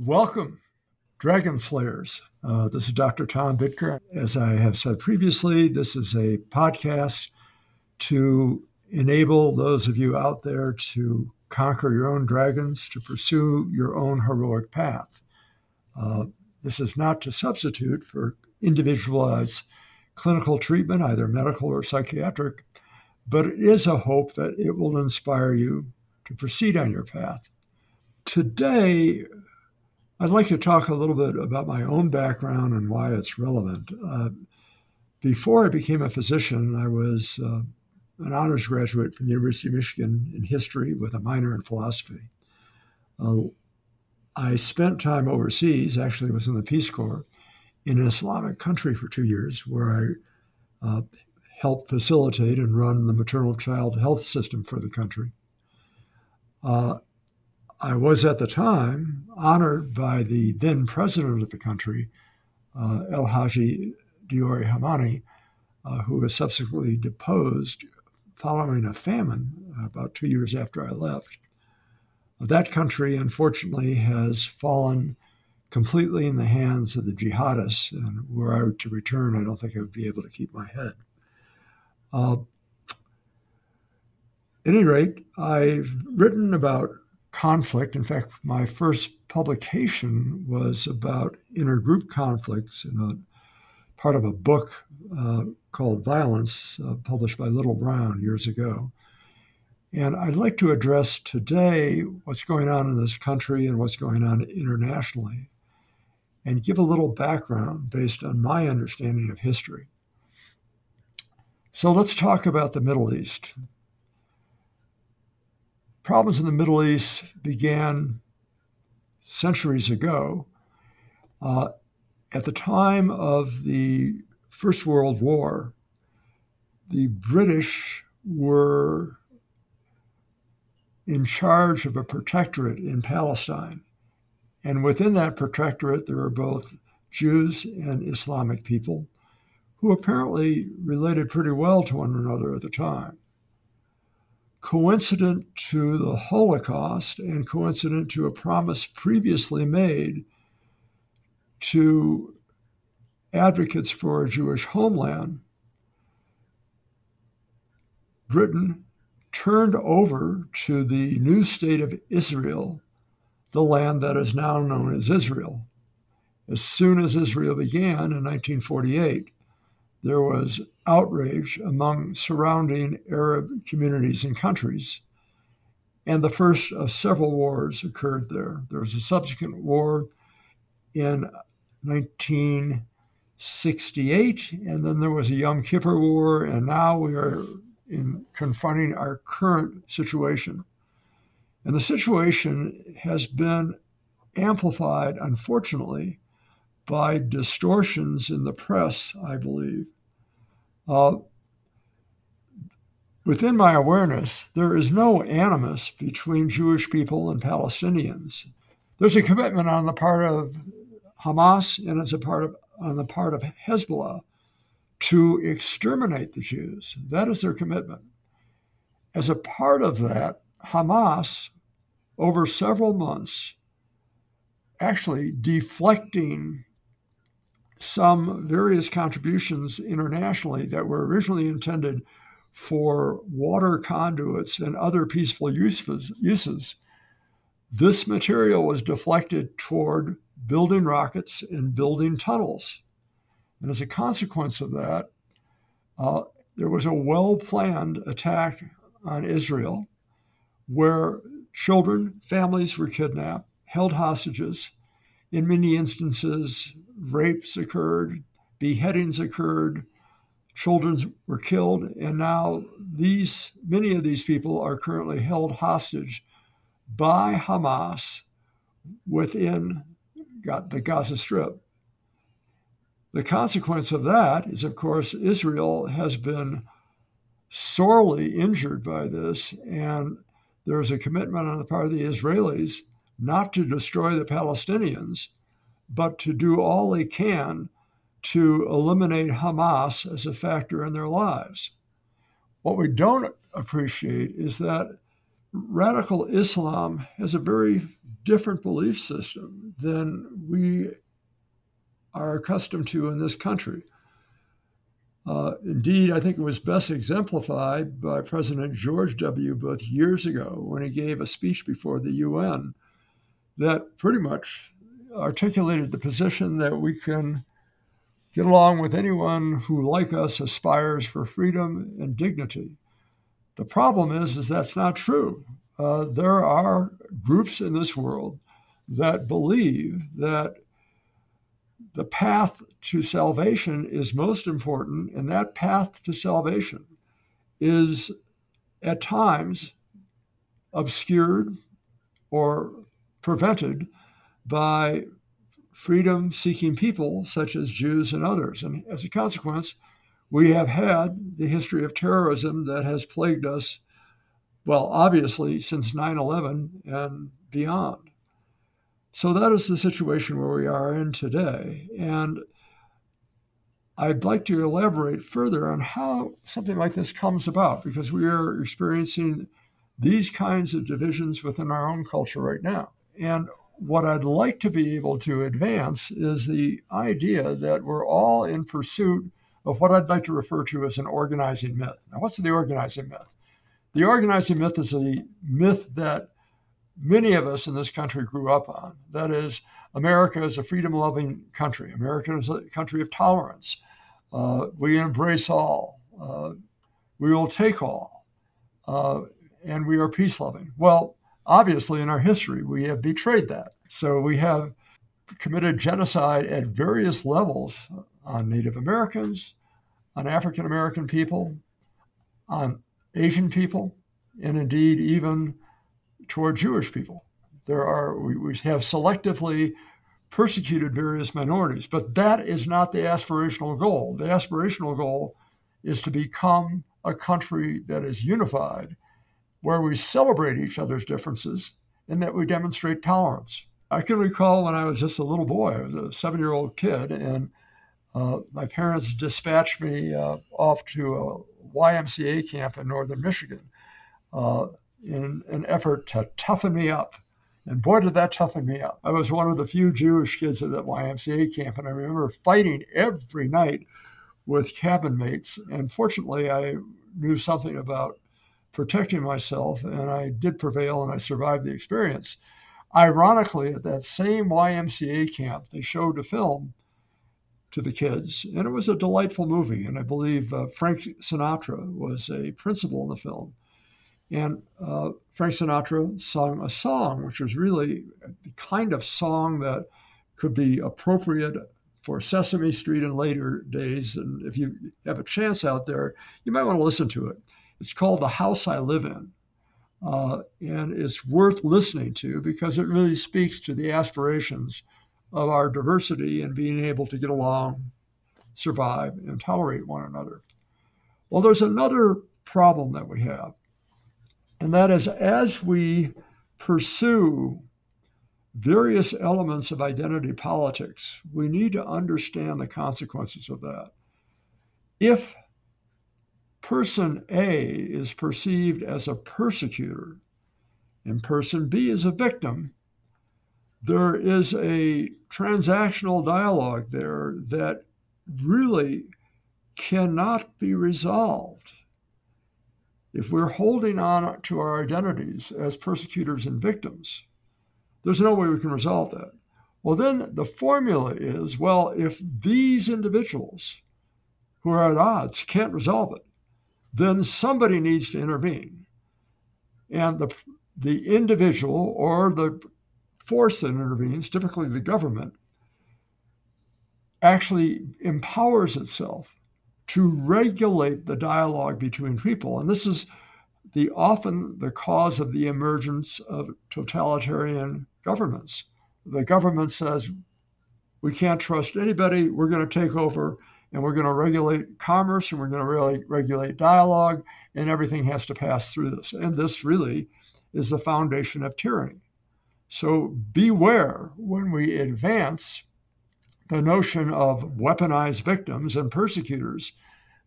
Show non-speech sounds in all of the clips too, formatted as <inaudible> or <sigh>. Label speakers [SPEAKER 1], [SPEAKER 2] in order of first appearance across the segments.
[SPEAKER 1] Welcome, Dragon Slayers. Uh, this is Dr. Tom Bittker. As I have said previously, this is a podcast to enable those of you out there to conquer your own dragons, to pursue your own heroic path. Uh, this is not to substitute for individualized clinical treatment, either medical or psychiatric, but it is a hope that it will inspire you to proceed on your path. Today, I'd like to talk a little bit about my own background and why it's relevant. Uh, before I became a physician, I was uh, an honors graduate from the University of Michigan in history with a minor in philosophy. Uh, I spent time overseas, actually was in the Peace Corps, in an Islamic country for two years where I uh, helped facilitate and run the maternal child health system for the country. Uh, I was at the time honored by the then president of the country, uh, El Haji Diori Hamani, uh, who was subsequently deposed following a famine about two years after I left. That country, unfortunately, has fallen completely in the hands of the jihadists, and were I to return, I don't think I would be able to keep my head. Uh, at any rate, I've written about conflict. In fact, my first publication was about intergroup conflicts in a part of a book uh, called Violence, uh, published by Little Brown years ago. And I'd like to address today what's going on in this country and what's going on internationally, and give a little background based on my understanding of history. So let's talk about the Middle East problems in the Middle East began centuries ago. Uh, at the time of the First World War, the British were in charge of a protectorate in Palestine. And within that protectorate, there were both Jews and Islamic people who apparently related pretty well to one another at the time coincident to the Holocaust and coincident to a promise previously made to advocates for a Jewish homeland, Britain turned over to the new state of Israel the land that is now known as Israel. As soon as Israel began in 1948, there was outrage among surrounding Arab communities and countries. And the first of several wars occurred there. There was a subsequent war in 1968, and then there was a Yom Kippur War, and now we are in confronting our current situation. And the situation has been amplified, unfortunately, by distortions in the press, I believe. Uh, within my awareness, there is no animus between Jewish people and Palestinians. There's a commitment on the part of Hamas and it's a part of on the part of Hezbollah to exterminate the Jews. That is their commitment. As a part of that, Hamas, over several months, actually deflecting some various contributions internationally that were originally intended for water conduits and other peaceful uses. This material was deflected toward building rockets and building tunnels. And as a consequence of that, uh, there was a well planned attack on Israel where children, families were kidnapped, held hostages. In many instances, rapes occurred, beheadings occurred, children were killed, and now these many of these people are currently held hostage by Hamas within the Gaza Strip. The consequence of that is, of course, Israel has been sorely injured by this, and there's a commitment on the part of the Israelis not to destroy the Palestinians, but to do all they can to eliminate Hamas as a factor in their lives. What we don't appreciate is that radical Islam has a very different belief system than we are accustomed to in this country. Uh, indeed, I think it was best exemplified by President George W. Bush years ago when he gave a speech before the UN that pretty much articulated the position that we can get along with anyone who, like us, aspires for freedom and dignity. The problem is, is that's not true. Uh, there are groups in this world that believe that the path to salvation is most important, and that path to salvation is at times obscured or prevented by freedom seeking people such as Jews and others. And as a consequence, we have had the history of terrorism that has plagued us, well, obviously, since 9 11 and beyond. So that is the situation where we are in today. And I'd like to elaborate further on how something like this comes about because we are experiencing these kinds of divisions within our own culture right now. And what I'd like to be able to advance is the idea that we're all in pursuit of what I'd like to refer to as an organizing myth. Now, what's the organizing myth? The organizing myth is the myth that many of us in this country grew up on. That is, America is a freedom loving country. America is a country of tolerance. Uh, we embrace all. Uh, we will take all. Uh, and we are peace loving. Well, obviously, in our history, we have betrayed that. So we have committed genocide at various levels on Native Americans, on African American people, on Asian people, and indeed even toward Jewish people. There are we, we have selectively persecuted various minorities, but that is not the aspirational goal. The aspirational goal is to become a country that is unified, where we celebrate each other's differences and that we demonstrate tolerance. I can recall when I was just a little boy, I was a seven year old kid, and uh, my parents dispatched me uh, off to a YMCA camp in northern Michigan. Uh, in an effort to toughen me up. And boy, did that toughen me up. I was one of the few Jewish kids at that YMCA camp, and I remember fighting every night with cabin mates. And fortunately, I knew something about protecting myself, and I did prevail and I survived the experience. Ironically, at that same YMCA camp, they showed a film to the kids, and it was a delightful movie. And I believe uh, Frank Sinatra was a principal in the film. And uh, Frank Sinatra sung a song, which was really the kind of song that could be appropriate for Sesame Street in later days. And if you have a chance out there, you might want to listen to it. It's called The House I Live In. Uh, and it's worth listening to because it really speaks to the aspirations of our diversity and being able to get along, survive, and tolerate one another. Well, there's another problem that we have and that is as we pursue various elements of identity politics, we need to understand the consequences of that. If person A is perceived as a persecutor and person B is a victim, there is a transactional dialogue there that really cannot be resolved if we're holding on to our identities as persecutors and victims, there's no way we can resolve that. Well, then the formula is well, if these individuals who are at odds can't resolve it, then somebody needs to intervene. And the, the individual or the force that intervenes, typically the government, actually empowers itself to regulate the dialogue between people. And this is the often the cause of the emergence of totalitarian governments. The government says, we can't trust anybody, we're going to take over and we're going to regulate commerce and we're going to really regulate dialogue, and everything has to pass through this. And this really is the foundation of tyranny. So beware when we advance the notion of weaponized victims and persecutors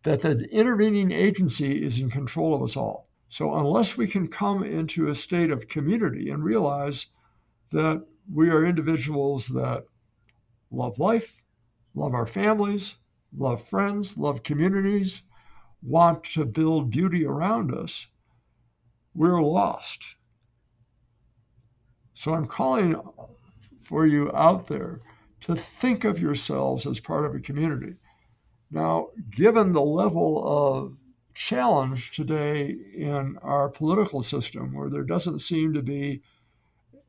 [SPEAKER 1] that the intervening agency is in control of us all. So, unless we can come into a state of community and realize that we are individuals that love life, love our families, love friends, love communities, want to build beauty around us, we're lost. So I'm calling for you out there to think of yourselves as part of a community. Now, given the level of challenge today in our political system, where there doesn't seem to be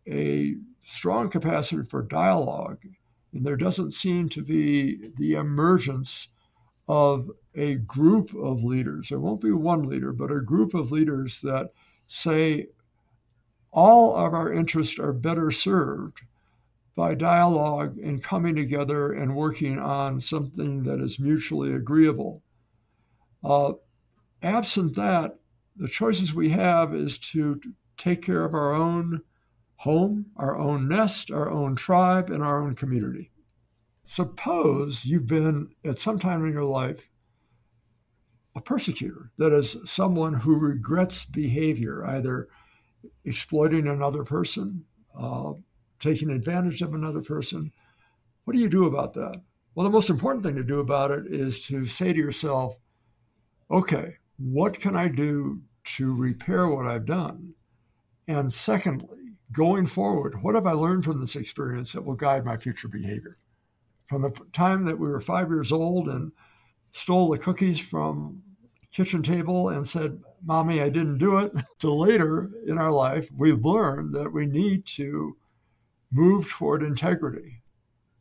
[SPEAKER 1] a strong capacity for dialogue, and there doesn't seem to be the emergence of a group of leaders. There won't be one leader, but a group of leaders that say all of our interests are better served by dialogue and coming together and working on something that is mutually agreeable. Uh, absent that, the choices we have is to take care of our own home, our own nest, our own tribe, and our own community. Suppose you've been at some time in your life a persecutor, that is, someone who regrets behavior, either exploiting another person, uh, taking advantage of another person. What do you do about that? Well, the most important thing to do about it is to say to yourself, okay, what can I do to repair what I've done? And secondly, going forward, what have I learned from this experience that will guide my future behavior? From the time that we were five years old and stole the cookies from kitchen table and said, Mommy, I didn't do it, <laughs> to later in our life, we've learned that we need to move toward integrity,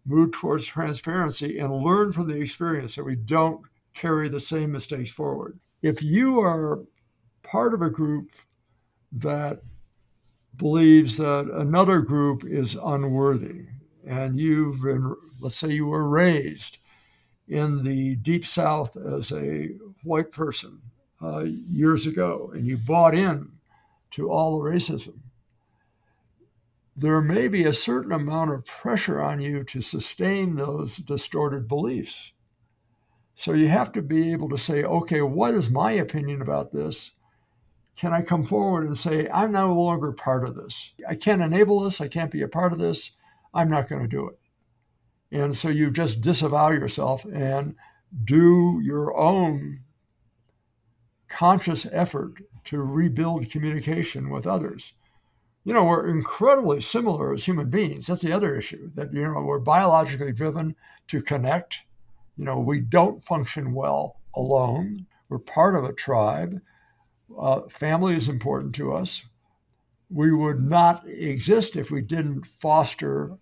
[SPEAKER 1] move towards transparency, and learn from the experience so we don't carry the same mistakes forward. If you are part of a group that believes that another group is unworthy, and you've been, let's say you were raised in the deep south as a white person uh, years ago and you bought in to all the racism, there may be a certain amount of pressure on you to sustain those distorted beliefs. So you have to be able to say, okay, what is my opinion about this? Can I come forward and say, I'm no longer part of this? I can't enable this. I can't be a part of this. I'm not going to do it. And so you just disavow yourself and do your own conscious effort to rebuild communication with others. You know, we're incredibly similar as human beings. That's the other issue that, you know, we're biologically driven to connect. You know, we don't function well alone. We're part of a tribe. Uh, family is important to us. We would not exist if we didn't foster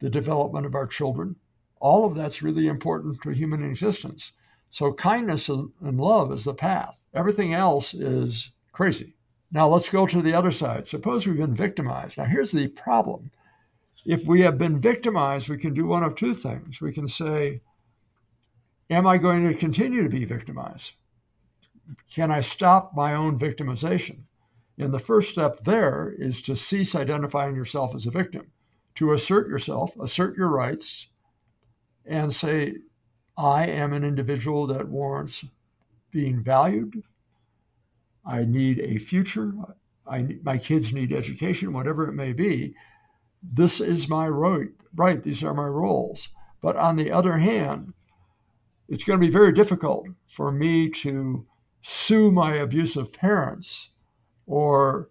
[SPEAKER 1] the development of our children. All of that's really important to human existence. So, kindness and love is the path. Everything else is crazy. Now, let's go to the other side. Suppose we've been victimized. Now, here's the problem. If we have been victimized, we can do one of two things. We can say, Am I going to continue to be victimized? Can I stop my own victimization? And the first step there is to cease identifying yourself as a victim, to assert yourself, assert your rights, and say, I am an individual that warrants being valued. I need a future. I, my kids need education, whatever it may be. This is my right. Right. These are my roles. But on the other hand, it's going to be very difficult for me to sue my abusive parents or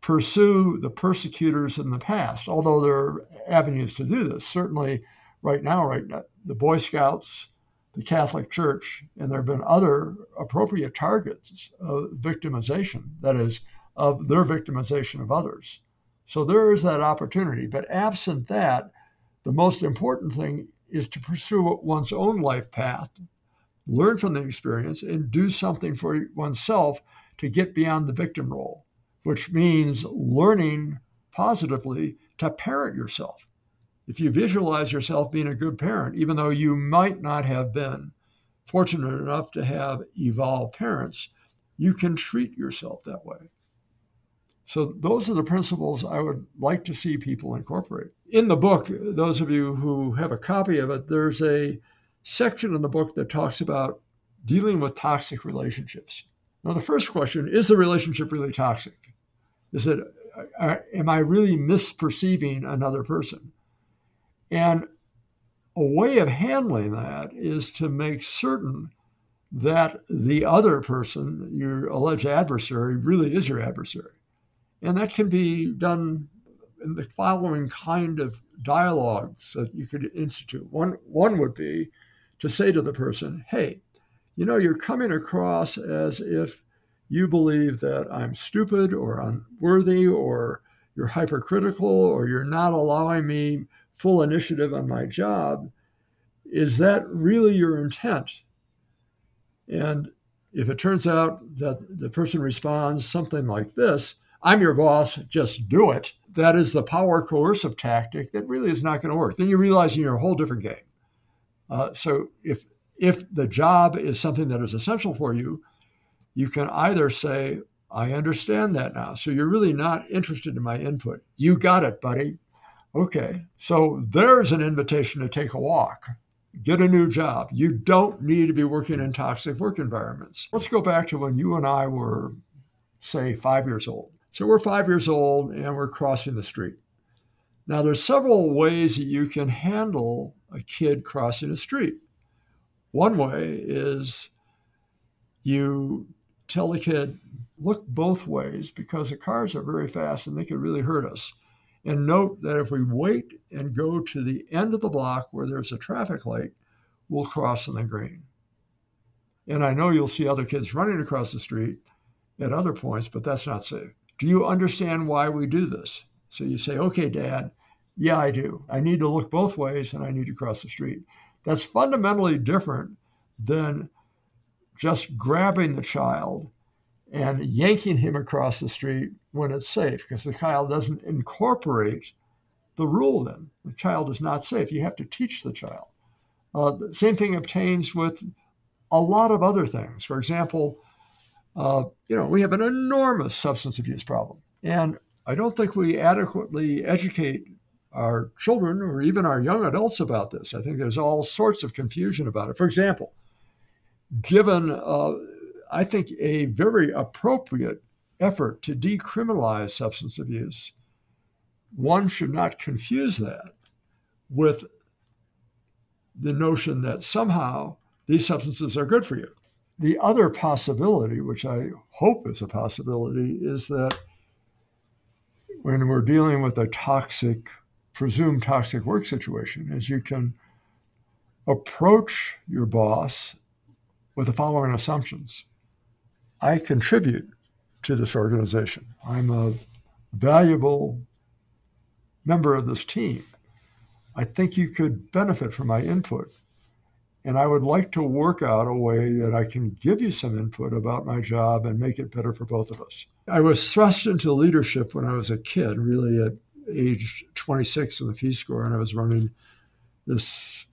[SPEAKER 1] pursue the persecutors in the past, although there are avenues to do this. Certainly, right now, right now, the Boy Scouts, the Catholic Church, and there have been other appropriate targets of victimization, that is, of their victimization of others. So there is that opportunity. But absent that, the most important thing is to pursue one's own life path, learn from the experience, and do something for oneself to get beyond the victim role, which means learning positively to parent yourself if you visualize yourself being a good parent, even though you might not have been fortunate enough to have evolved parents, you can treat yourself that way. So, those are the principles I would like to see people incorporate. In the book, those of you who have a copy of it, there's a section in the book that talks about dealing with toxic relationships. Now, the first question is the relationship really toxic? Is it, uh, am I really misperceiving another person? And a way of handling that is to make certain that the other person, your alleged adversary, really is your adversary. And that can be done in the following kind of dialogues that you could institute. One, one would be to say to the person, hey, you know, you're coming across as if you believe that I'm stupid or unworthy or you're hypercritical or you're not allowing me full initiative on my job. Is that really your intent? And if it turns out that the person responds something like this, I'm your boss, just do it, that is the power coercive tactic that really is not going to work. Then you realize you're a whole different game. Uh, so if if the job is something that is essential for you, you can either say, I understand that now. So you're really not interested in my input. You got it, buddy. Okay. So there's an invitation to take a walk, get a new job. You don't need to be working in toxic work environments. Let's go back to when you and I were, say, five years old. So we're five years old and we're crossing the street. Now, there's several ways that you can handle a kid crossing a street. One way is you tell the kid, look both ways because the cars are very fast and they could really hurt us. And note that if we wait and go to the end of the block where there's a traffic light, we'll cross in the green. And I know you'll see other kids running across the street at other points, but that's not safe. Do you understand why we do this? So you say, okay, dad, yeah, I do. I need to look both ways and I need to cross the street. That's fundamentally different than just grabbing the child and yanking him across the street when it's safe because the child doesn't incorporate the rule then. The child is not safe. You have to teach the child. Uh, the same thing obtains with a lot of other things. For example, uh, you know, we have an enormous substance abuse problem. And I don't think we adequately educate our children or even our young adults about this. I think there's all sorts of confusion about it. For example, given, uh, I think, a very appropriate effort to decriminalize substance abuse, one should not confuse that with the notion that somehow these substances are good for you. The other possibility, which I hope is a possibility, is that when we're dealing with a toxic, presumed toxic work situation, is you can approach your boss with the following assumptions I contribute to this organization, I'm a valuable member of this team. I think you could benefit from my input. And I would like to work out a way that I can give you some input about my job and make it better for both of us. I was thrust into leadership when I was a kid, really at age 26 in the Peace Corps, and I was running this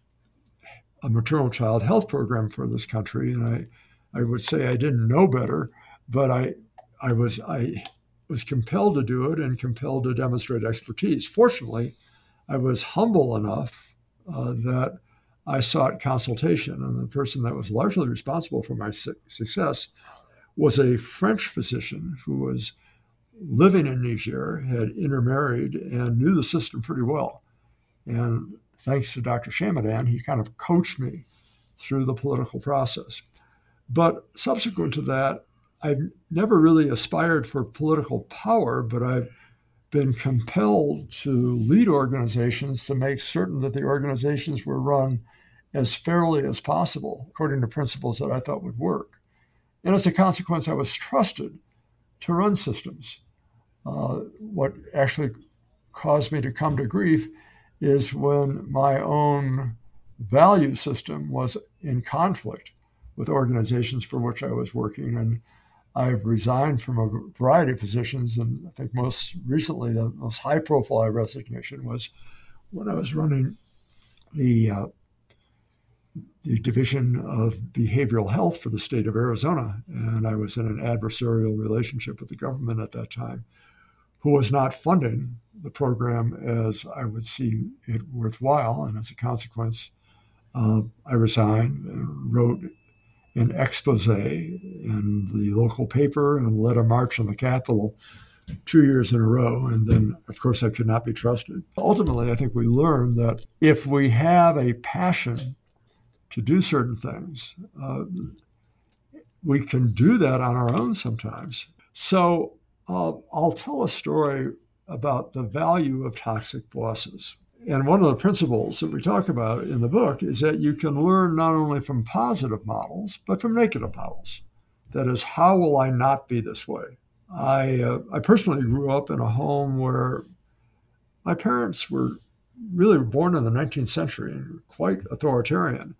[SPEAKER 1] a maternal child health program for this country. And I, I would say I didn't know better, but I, I was I was compelled to do it and compelled to demonstrate expertise. Fortunately, I was humble enough uh, that I sought consultation, and the person that was largely responsible for my su- success was a French physician who was living in Niger, had intermarried, and knew the system pretty well. And thanks to Dr. Shamadan, he kind of coached me through the political process. But subsequent to that, I've never really aspired for political power, but I've been compelled to lead organizations to make certain that the organizations were run as fairly as possible according to principles that I thought would work. And as a consequence, I was trusted to run systems. Uh, what actually caused me to come to grief is when my own value system was in conflict with organizations for which I was working. And I've resigned from a variety of positions, and I think most recently, the most high profile resignation was when I was running the uh, the Division of Behavioral Health for the state of Arizona, and I was in an adversarial relationship with the government at that time, who was not funding the program as I would see it worthwhile, and as a consequence, uh, I resigned and wrote an expose in the local paper and led a march on the Capitol two years in a row. And then, of course, I could not be trusted. Ultimately, I think we learned that if we have a passion to do certain things, uh, we can do that on our own sometimes. So uh, I'll tell a story about the value of toxic bosses. And one of the principles that we talk about in the book is that you can learn not only from positive models, but from negative models. That is, how will I not be this way? I, uh, I personally grew up in a home where my parents were really born in the 19th century and quite authoritarian.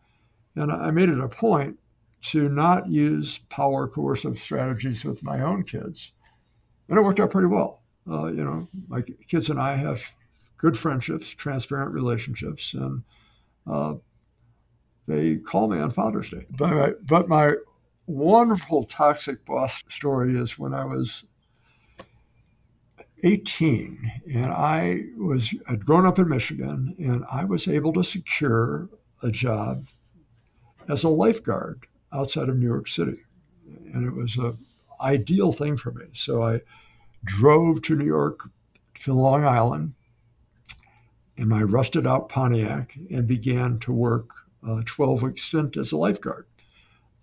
[SPEAKER 1] And I made it a point to not use power coercive strategies with my own kids. And it worked out pretty well. Uh, you know, my kids and I have good friendships, transparent relationships, and uh, they call me on Father's Day. But my, but my wonderful toxic boss story is when I was 18 and I was I'd grown up in Michigan and I was able to secure a job as a lifeguard outside of New York City. And it was a ideal thing for me. So I drove to New York to Long Island in my rusted out Pontiac and began to work a 12 week stint as a lifeguard.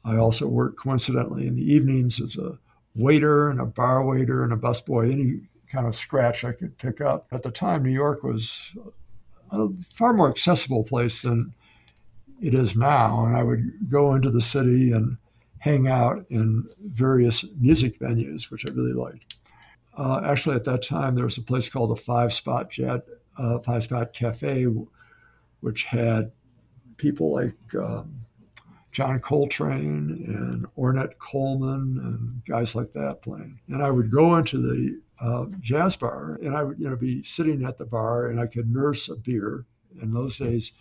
[SPEAKER 1] I also worked coincidentally in the evenings as a waiter and a bar waiter and a busboy, any kind of scratch I could pick up. At the time, New York was a far more accessible place than it is now. And I would go into the city and hang out in various music venues, which I really liked. Uh, actually, at that time, there was a place called the Five Spot Jet, uh, Five Spot Cafe, which had people like um, John Coltrane and Ornette Coleman and guys like that playing. And I would go into the uh, jazz bar and I would you know be sitting at the bar and I could nurse a beer. In those days,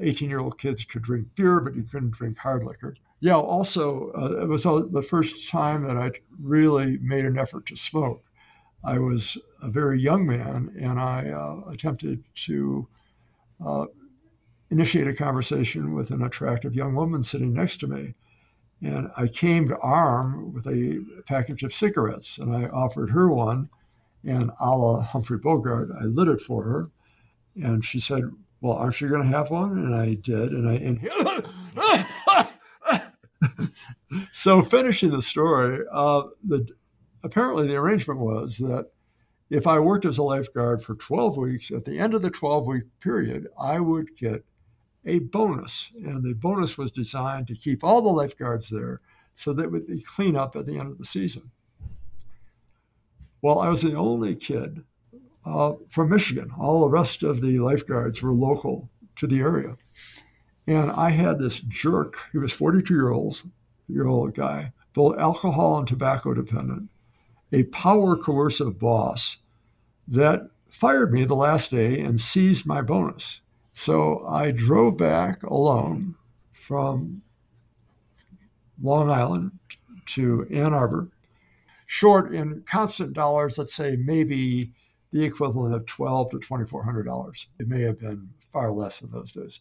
[SPEAKER 1] 18 uh, year old kids could drink beer, but you couldn't drink hard liquor. Yeah, also, uh, it was the first time that I really made an effort to smoke. I was a very young man and I uh, attempted to uh, initiate a conversation with an attractive young woman sitting next to me. And I came to arm with a package of cigarettes and I offered her one. And a la Humphrey Bogart, I lit it for her. And she said, well, aren't you going to have one? And I did, and I inhaled. <laughs> so, finishing the story, uh, the apparently the arrangement was that if I worked as a lifeguard for 12 weeks, at the end of the 12 week period, I would get a bonus. And the bonus was designed to keep all the lifeguards there so that would be clean up at the end of the season. Well, I was the only kid uh, from Michigan. All the rest of the lifeguards were local to the area. And I had this jerk, he was 42 years old, year old guy, both alcohol and tobacco dependent, a power coercive boss that fired me the last day and seized my bonus. So I drove back alone from Long Island to Ann Arbor, short in constant dollars, let's say maybe the equivalent of twelve to twenty four hundred dollars. It may have been far less in those days.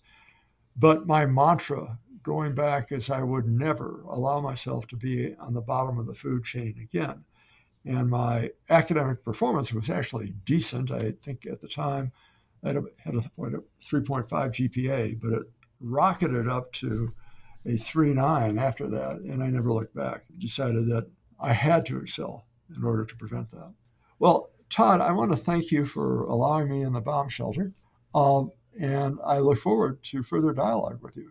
[SPEAKER 1] But my mantra going back is I would never allow myself to be on the bottom of the food chain again. And my academic performance was actually decent. I think at the time I had a, had a 3.5 GPA, but it rocketed up to a 3.9 after that. And I never looked back. I decided that I had to excel in order to prevent that. Well, Todd, I want to thank you for allowing me in the Bombshelter. Um, and I look forward to further dialogue with you.